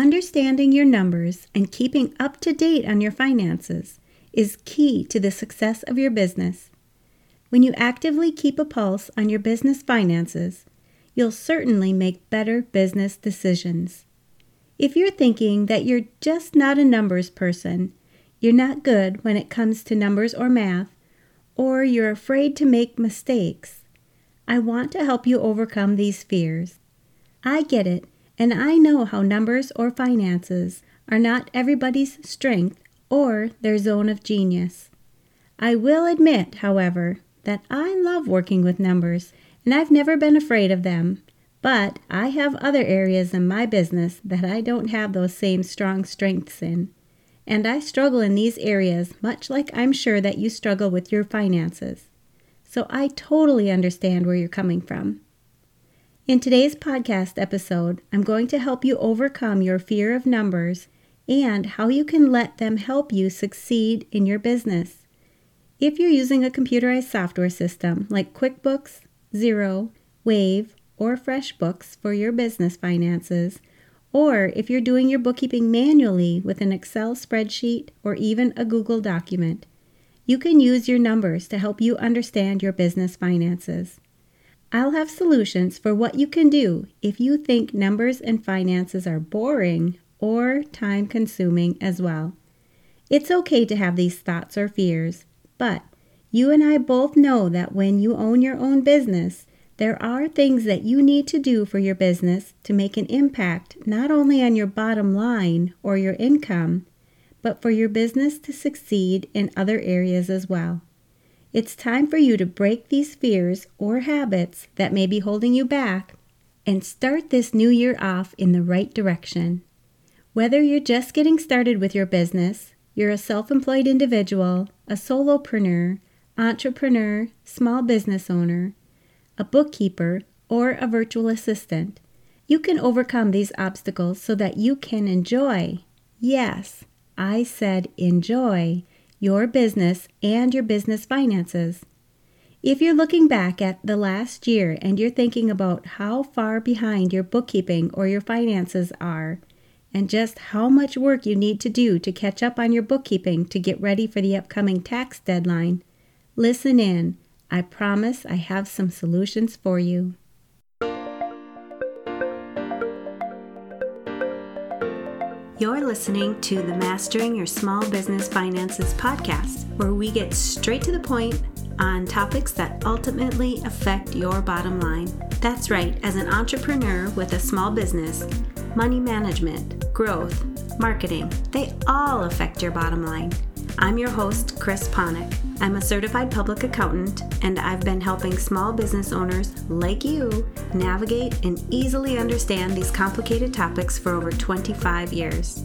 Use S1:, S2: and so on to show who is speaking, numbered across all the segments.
S1: Understanding your numbers and keeping up to date on your finances is key to the success of your business. When you actively keep a pulse on your business finances, you'll certainly make better business decisions. If you're thinking that you're just not a numbers person, you're not good when it comes to numbers or math, or you're afraid to make mistakes, I want to help you overcome these fears. I get it, and I know how numbers or finances are not everybody's strength or their zone of genius. I will admit, however, that I love working with numbers, and I've never been afraid of them. But I have other areas in my business that I don't have those same strong strengths in. And I struggle in these areas much like I'm sure that you struggle with your finances. So I totally understand where you're coming from. In today's podcast episode, I'm going to help you overcome your fear of numbers and how you can let them help you succeed in your business. If you're using a computerized software system like QuickBooks, Xero, Wave, or FreshBooks for your business finances, or if you're doing your bookkeeping manually with an Excel spreadsheet or even a Google document, you can use your numbers to help you understand your business finances. I'll have solutions for what you can do if you think numbers and finances are boring or time consuming as well. It's okay to have these thoughts or fears, but you and I both know that when you own your own business, there are things that you need to do for your business to make an impact not only on your bottom line or your income, but for your business to succeed in other areas as well. It's time for you to break these fears or habits that may be holding you back and start this new year off in the right direction. Whether you're just getting started with your business, you're a self employed individual, a solopreneur, entrepreneur, small business owner, a bookkeeper, or a virtual assistant. You can overcome these obstacles so that you can enjoy, yes, I said enjoy, your business and your business finances. If you're looking back at the last year and you're thinking about how far behind your bookkeeping or your finances are, and just how much work you need to do to catch up on your bookkeeping to get ready for the upcoming tax deadline, listen in I promise I have some solutions for you. You're listening to the Mastering Your Small Business Finances podcast, where we get straight to the point on topics that ultimately affect your bottom line. That's right, as an entrepreneur with a small business, money management, growth, marketing, they all affect your bottom line. I'm your host, Chris Ponick. I'm a certified public accountant, and I've been helping small business owners like you navigate and easily understand these complicated topics for over 25 years.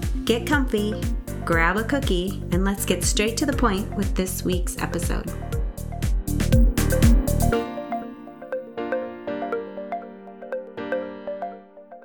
S1: Get comfy, grab a cookie, and let's get straight to the point with this week's episode.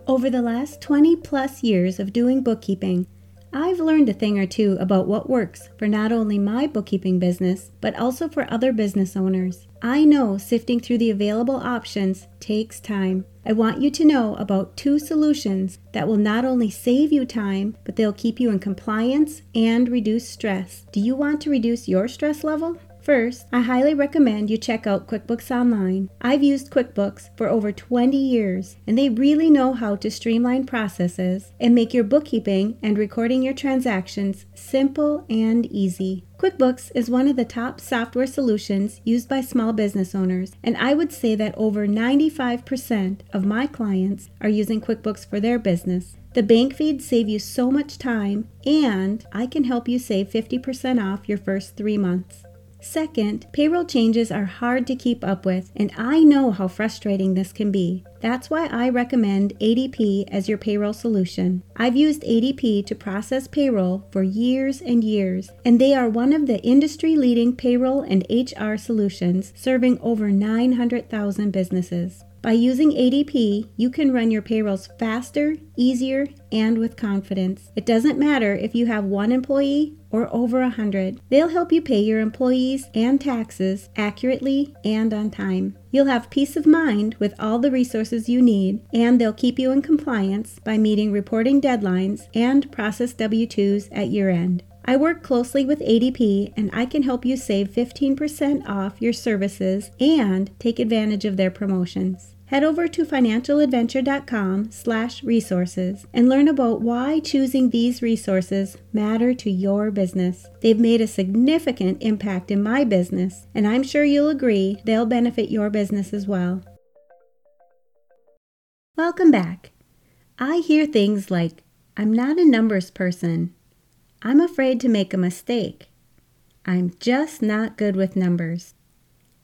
S1: Over the last 20 plus years of doing bookkeeping, I've learned a thing or two about what works for not only my bookkeeping business, but also for other business owners. I know sifting through the available options takes time. I want you to know about two solutions that will not only save you time, but they'll keep you in compliance and reduce stress. Do you want to reduce your stress level? First, I highly recommend you check out QuickBooks Online. I've used QuickBooks for over 20 years, and they really know how to streamline processes and make your bookkeeping and recording your transactions simple and easy. QuickBooks is one of the top software solutions used by small business owners, and I would say that over 95% of my clients are using QuickBooks for their business. The bank feeds save you so much time, and I can help you save 50% off your first three months. Second, payroll changes are hard to keep up with, and I know how frustrating this can be. That's why I recommend ADP as your payroll solution. I've used ADP to process payroll for years and years, and they are one of the industry leading payroll and HR solutions serving over 900,000 businesses. By using ADP, you can run your payrolls faster, easier, and with confidence. It doesn't matter if you have one employee or over a hundred. They'll help you pay your employees and taxes accurately and on time. You'll have peace of mind with all the resources you need, and they'll keep you in compliance by meeting reporting deadlines and process W 2s at year end. I work closely with ADP and I can help you save 15% off your services and take advantage of their promotions. Head over to financialadventure.com slash resources and learn about why choosing these resources matter to your business. They've made a significant impact in my business, and I'm sure you'll agree they'll benefit your business as well. Welcome back. I hear things like, I'm not a numbers person. I'm afraid to make a mistake. I'm just not good with numbers.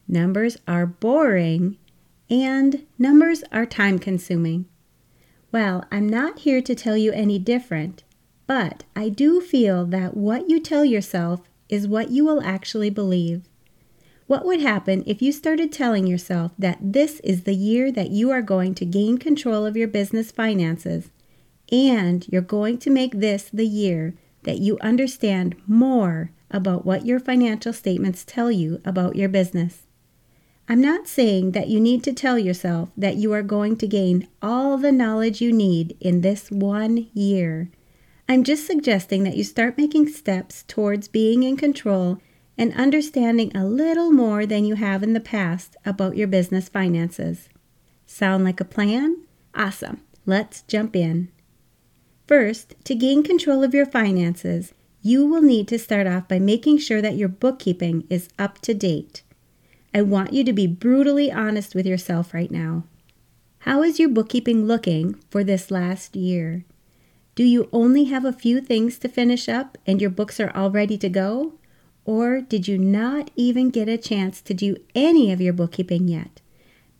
S1: Numbers are boring and numbers are time consuming. Well, I'm not here to tell you any different, but I do feel that what you tell yourself is what you will actually believe. What would happen if you started telling yourself that this is the year that you are going to gain control of your business finances and you're going to make this the year that you understand more about what your financial statements tell you about your business? I'm not saying that you need to tell yourself that you are going to gain all the knowledge you need in this one year. I'm just suggesting that you start making steps towards being in control and understanding a little more than you have in the past about your business finances. Sound like a plan? Awesome. Let's jump in. First, to gain control of your finances, you will need to start off by making sure that your bookkeeping is up to date. I want you to be brutally honest with yourself right now. How is your bookkeeping looking for this last year? Do you only have a few things to finish up and your books are all ready to go? Or did you not even get a chance to do any of your bookkeeping yet?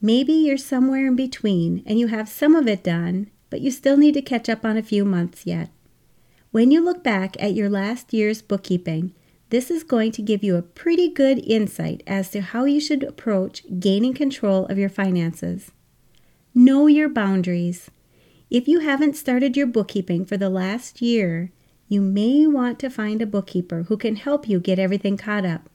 S1: Maybe you're somewhere in between and you have some of it done, but you still need to catch up on a few months yet. When you look back at your last year's bookkeeping, this is going to give you a pretty good insight as to how you should approach gaining control of your finances. Know your boundaries. If you haven't started your bookkeeping for the last year, you may want to find a bookkeeper who can help you get everything caught up.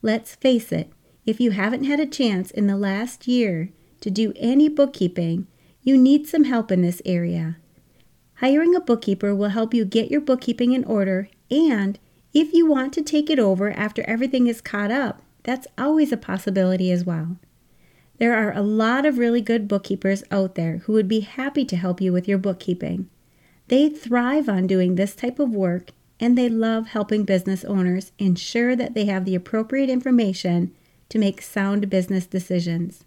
S1: Let's face it, if you haven't had a chance in the last year to do any bookkeeping, you need some help in this area. Hiring a bookkeeper will help you get your bookkeeping in order and if you want to take it over after everything is caught up, that's always a possibility as well. There are a lot of really good bookkeepers out there who would be happy to help you with your bookkeeping. They thrive on doing this type of work and they love helping business owners ensure that they have the appropriate information to make sound business decisions.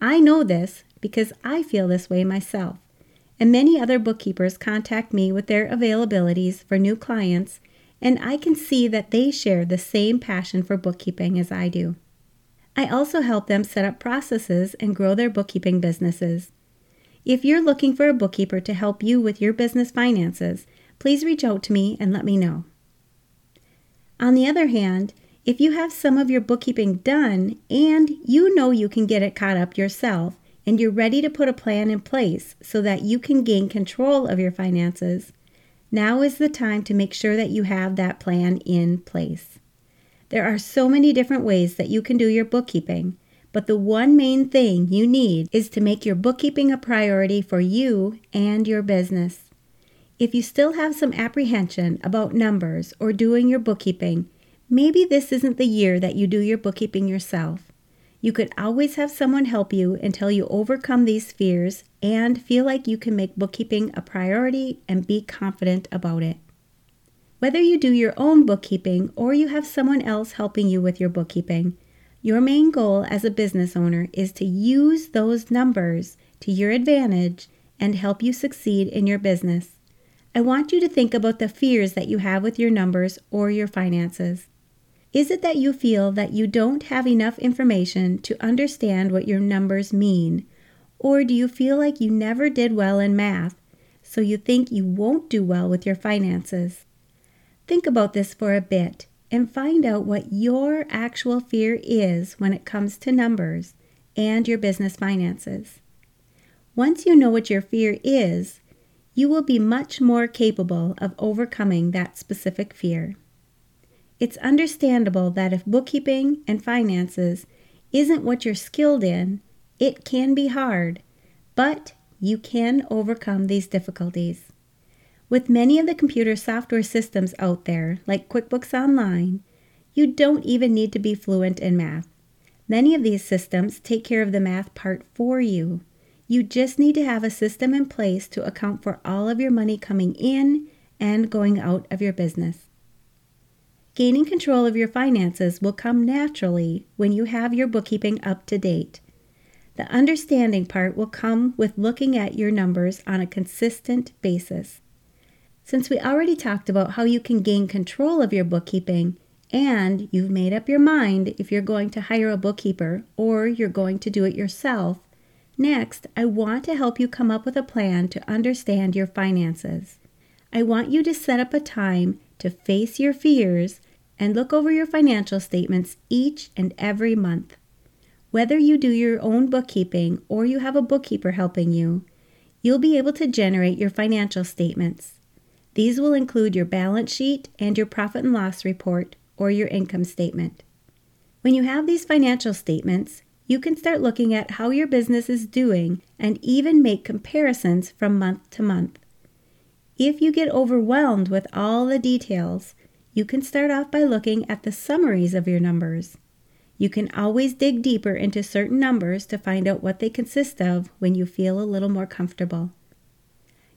S1: I know this because I feel this way myself, and many other bookkeepers contact me with their availabilities for new clients and I can see that they share the same passion for bookkeeping as I do. I also help them set up processes and grow their bookkeeping businesses. If you're looking for a bookkeeper to help you with your business finances, please reach out to me and let me know. On the other hand, if you have some of your bookkeeping done and you know you can get it caught up yourself and you're ready to put a plan in place so that you can gain control of your finances, now is the time to make sure that you have that plan in place. There are so many different ways that you can do your bookkeeping, but the one main thing you need is to make your bookkeeping a priority for you and your business. If you still have some apprehension about numbers or doing your bookkeeping, maybe this isn't the year that you do your bookkeeping yourself. You could always have someone help you until you overcome these fears and feel like you can make bookkeeping a priority and be confident about it. Whether you do your own bookkeeping or you have someone else helping you with your bookkeeping, your main goal as a business owner is to use those numbers to your advantage and help you succeed in your business. I want you to think about the fears that you have with your numbers or your finances. Is it that you feel that you don't have enough information to understand what your numbers mean? Or do you feel like you never did well in math, so you think you won't do well with your finances? Think about this for a bit and find out what your actual fear is when it comes to numbers and your business finances. Once you know what your fear is, you will be much more capable of overcoming that specific fear. It's understandable that if bookkeeping and finances isn't what you're skilled in, it can be hard, but you can overcome these difficulties. With many of the computer software systems out there, like QuickBooks Online, you don't even need to be fluent in math. Many of these systems take care of the math part for you. You just need to have a system in place to account for all of your money coming in and going out of your business. Gaining control of your finances will come naturally when you have your bookkeeping up to date. The understanding part will come with looking at your numbers on a consistent basis. Since we already talked about how you can gain control of your bookkeeping, and you've made up your mind if you're going to hire a bookkeeper or you're going to do it yourself, next I want to help you come up with a plan to understand your finances. I want you to set up a time to face your fears and look over your financial statements each and every month. Whether you do your own bookkeeping or you have a bookkeeper helping you, you'll be able to generate your financial statements. These will include your balance sheet and your profit and loss report or your income statement. When you have these financial statements, you can start looking at how your business is doing and even make comparisons from month to month. If you get overwhelmed with all the details, you can start off by looking at the summaries of your numbers. You can always dig deeper into certain numbers to find out what they consist of when you feel a little more comfortable.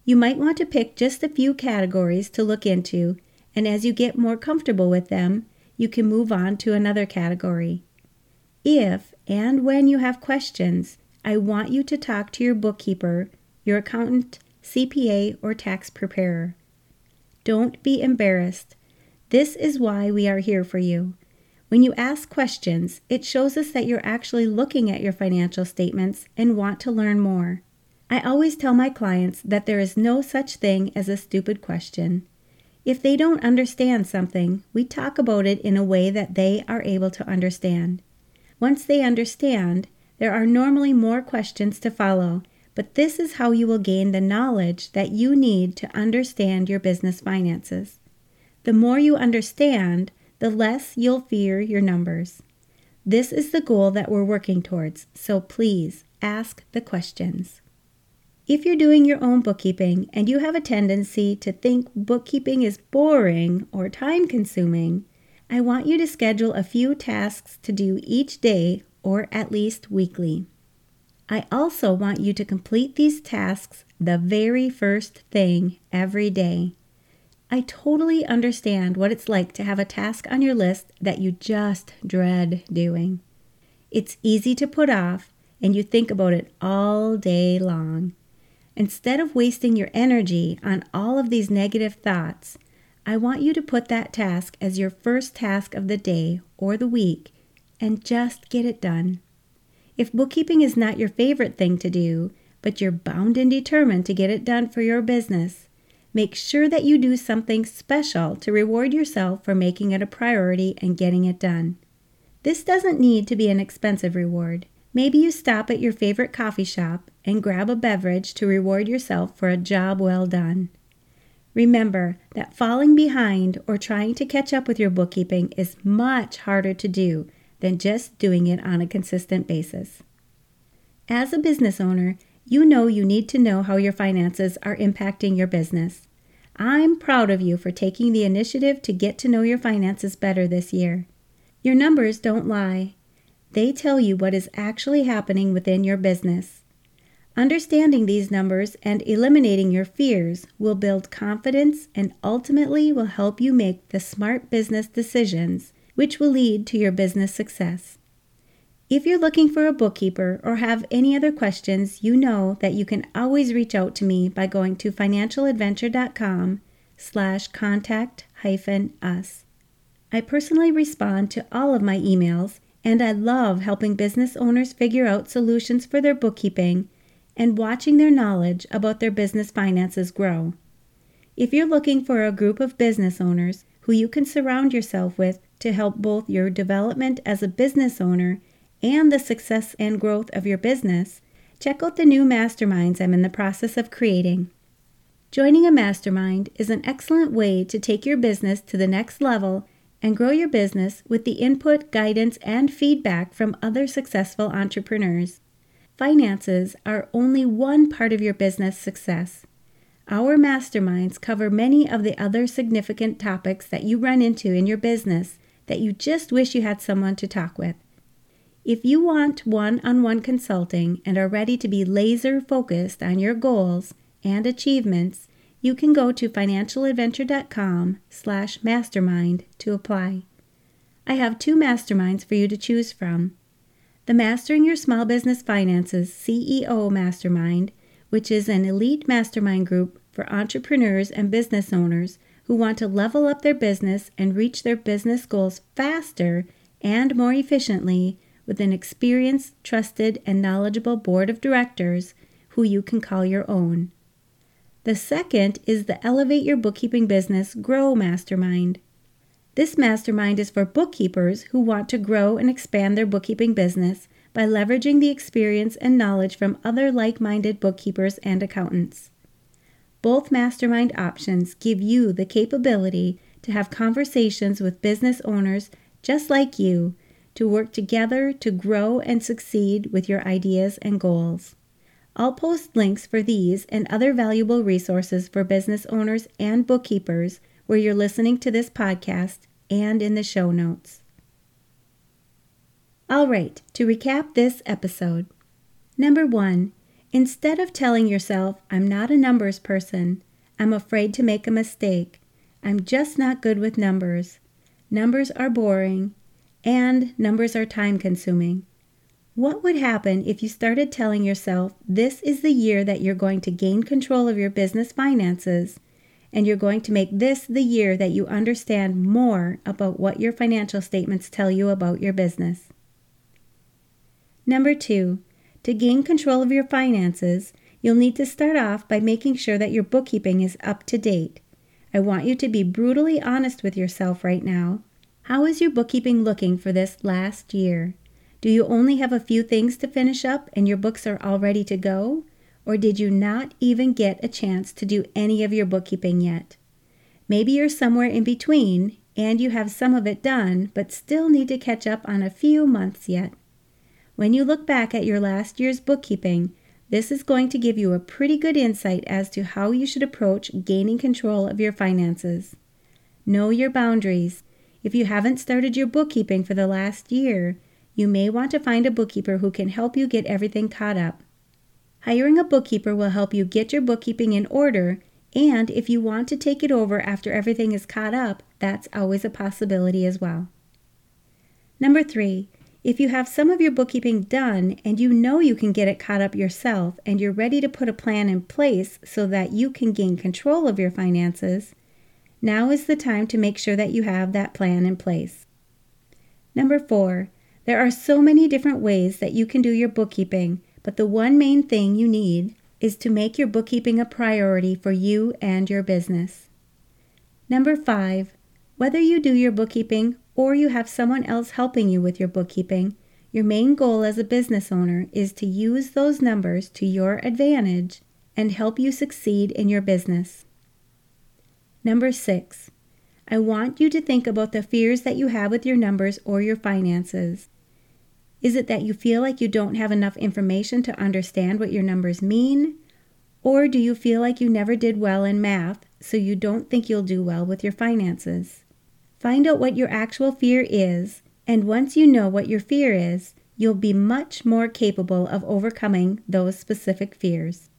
S1: You might want to pick just a few categories to look into, and as you get more comfortable with them, you can move on to another category. If and when you have questions, I want you to talk to your bookkeeper, your accountant, CPA, or tax preparer. Don't be embarrassed. This is why we are here for you. When you ask questions, it shows us that you're actually looking at your financial statements and want to learn more. I always tell my clients that there is no such thing as a stupid question. If they don't understand something, we talk about it in a way that they are able to understand. Once they understand, there are normally more questions to follow, but this is how you will gain the knowledge that you need to understand your business finances. The more you understand, the less you'll fear your numbers. This is the goal that we're working towards, so please ask the questions. If you're doing your own bookkeeping and you have a tendency to think bookkeeping is boring or time consuming, I want you to schedule a few tasks to do each day or at least weekly. I also want you to complete these tasks the very first thing every day. I totally understand what it's like to have a task on your list that you just dread doing. It's easy to put off, and you think about it all day long. Instead of wasting your energy on all of these negative thoughts, I want you to put that task as your first task of the day or the week and just get it done. If bookkeeping is not your favorite thing to do, but you're bound and determined to get it done for your business, Make sure that you do something special to reward yourself for making it a priority and getting it done. This doesn't need to be an expensive reward. Maybe you stop at your favorite coffee shop and grab a beverage to reward yourself for a job well done. Remember that falling behind or trying to catch up with your bookkeeping is much harder to do than just doing it on a consistent basis. As a business owner, you know you need to know how your finances are impacting your business. I'm proud of you for taking the initiative to get to know your finances better this year. Your numbers don't lie, they tell you what is actually happening within your business. Understanding these numbers and eliminating your fears will build confidence and ultimately will help you make the smart business decisions which will lead to your business success. If you're looking for a bookkeeper or have any other questions, you know that you can always reach out to me by going to financialadventure.com slash contact hyphen us. I personally respond to all of my emails, and I love helping business owners figure out solutions for their bookkeeping and watching their knowledge about their business finances grow. If you're looking for a group of business owners who you can surround yourself with to help both your development as a business owner and the success and growth of your business, check out the new masterminds I'm in the process of creating. Joining a mastermind is an excellent way to take your business to the next level and grow your business with the input, guidance, and feedback from other successful entrepreneurs. Finances are only one part of your business success. Our masterminds cover many of the other significant topics that you run into in your business that you just wish you had someone to talk with. If you want one on one consulting and are ready to be laser focused on your goals and achievements, you can go to financialadventure.com slash mastermind to apply. I have two masterminds for you to choose from. The Mastering Your Small Business Finances CEO Mastermind, which is an elite mastermind group for entrepreneurs and business owners who want to level up their business and reach their business goals faster and more efficiently with an experienced, trusted, and knowledgeable board of directors who you can call your own. The second is the Elevate Your Bookkeeping Business Grow Mastermind. This mastermind is for bookkeepers who want to grow and expand their bookkeeping business by leveraging the experience and knowledge from other like minded bookkeepers and accountants. Both mastermind options give you the capability to have conversations with business owners just like you to work together to grow and succeed with your ideas and goals. I'll post links for these and other valuable resources for business owners and bookkeepers where you're listening to this podcast and in the show notes. All right, to recap this episode. Number one, instead of telling yourself, I'm not a numbers person, I'm afraid to make a mistake, I'm just not good with numbers, numbers are boring, and numbers are time consuming. What would happen if you started telling yourself this is the year that you're going to gain control of your business finances and you're going to make this the year that you understand more about what your financial statements tell you about your business? Number two, to gain control of your finances, you'll need to start off by making sure that your bookkeeping is up to date. I want you to be brutally honest with yourself right now. How is your bookkeeping looking for this last year? Do you only have a few things to finish up and your books are all ready to go? Or did you not even get a chance to do any of your bookkeeping yet? Maybe you're somewhere in between and you have some of it done, but still need to catch up on a few months yet. When you look back at your last year's bookkeeping, this is going to give you a pretty good insight as to how you should approach gaining control of your finances. Know your boundaries. If you haven't started your bookkeeping for the last year, you may want to find a bookkeeper who can help you get everything caught up. Hiring a bookkeeper will help you get your bookkeeping in order, and if you want to take it over after everything is caught up, that's always a possibility as well. Number three, if you have some of your bookkeeping done and you know you can get it caught up yourself and you're ready to put a plan in place so that you can gain control of your finances, now is the time to make sure that you have that plan in place. Number four, there are so many different ways that you can do your bookkeeping, but the one main thing you need is to make your bookkeeping a priority for you and your business. Number five, whether you do your bookkeeping or you have someone else helping you with your bookkeeping, your main goal as a business owner is to use those numbers to your advantage and help you succeed in your business. Number six, I want you to think about the fears that you have with your numbers or your finances. Is it that you feel like you don't have enough information to understand what your numbers mean? Or do you feel like you never did well in math, so you don't think you'll do well with your finances? Find out what your actual fear is, and once you know what your fear is, you'll be much more capable of overcoming those specific fears.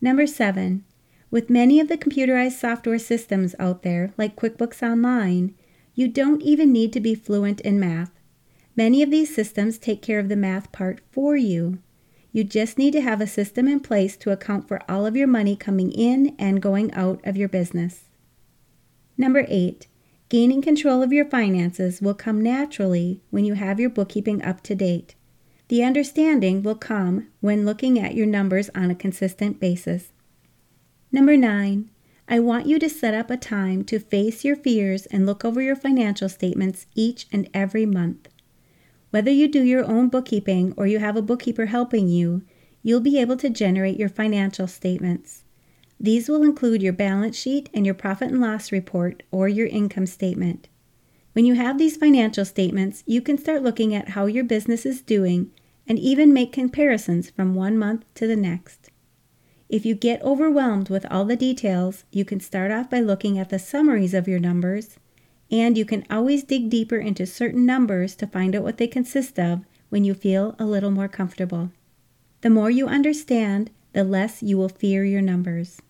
S1: Number seven, with many of the computerized software systems out there, like QuickBooks Online, you don't even need to be fluent in math. Many of these systems take care of the math part for you. You just need to have a system in place to account for all of your money coming in and going out of your business. Number eight, Gaining control of your finances will come naturally when you have your bookkeeping up to date. The understanding will come when looking at your numbers on a consistent basis. Number nine, I want you to set up a time to face your fears and look over your financial statements each and every month. Whether you do your own bookkeeping or you have a bookkeeper helping you, you'll be able to generate your financial statements. These will include your balance sheet and your profit and loss report or your income statement. When you have these financial statements, you can start looking at how your business is doing and even make comparisons from one month to the next. If you get overwhelmed with all the details, you can start off by looking at the summaries of your numbers, and you can always dig deeper into certain numbers to find out what they consist of when you feel a little more comfortable. The more you understand, the less you will fear your numbers.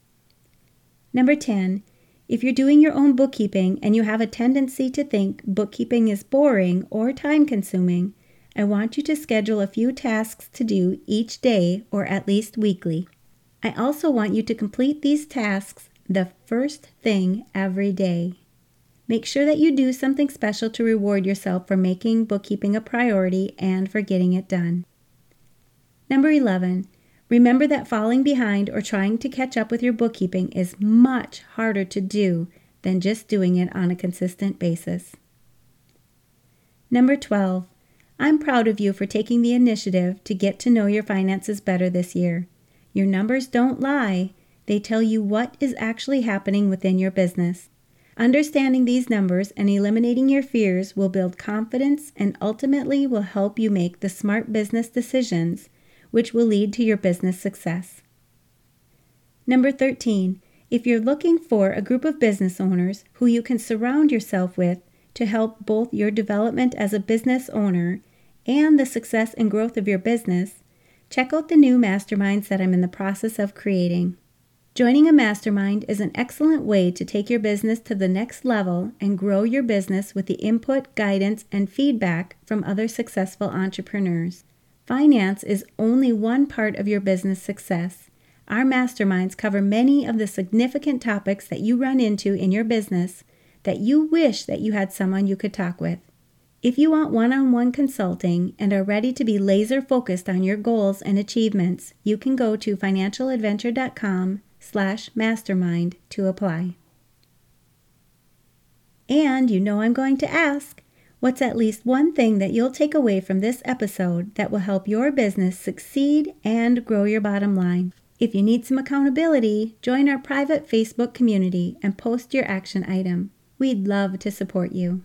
S1: Number 10. If you're doing your own bookkeeping and you have a tendency to think bookkeeping is boring or time consuming, I want you to schedule a few tasks to do each day or at least weekly. I also want you to complete these tasks the first thing every day. Make sure that you do something special to reward yourself for making bookkeeping a priority and for getting it done. Number 11. Remember that falling behind or trying to catch up with your bookkeeping is much harder to do than just doing it on a consistent basis. Number 12. I'm proud of you for taking the initiative to get to know your finances better this year. Your numbers don't lie, they tell you what is actually happening within your business. Understanding these numbers and eliminating your fears will build confidence and ultimately will help you make the smart business decisions which will lead to your business success. Number 13, if you're looking for a group of business owners who you can surround yourself with to help both your development as a business owner and the success and growth of your business, check out the new masterminds that I'm in the process of creating. Joining a mastermind is an excellent way to take your business to the next level and grow your business with the input, guidance, and feedback from other successful entrepreneurs. Finance is only one part of your business success. Our masterminds cover many of the significant topics that you run into in your business that you wish that you had someone you could talk with. If you want one-on-one consulting and are ready to be laser focused on your goals and achievements, you can go to financialadventure.com slash mastermind to apply. And you know I'm going to ask, What's at least one thing that you'll take away from this episode that will help your business succeed and grow your bottom line? If you need some accountability, join our private Facebook community and post your action item. We'd love to support you.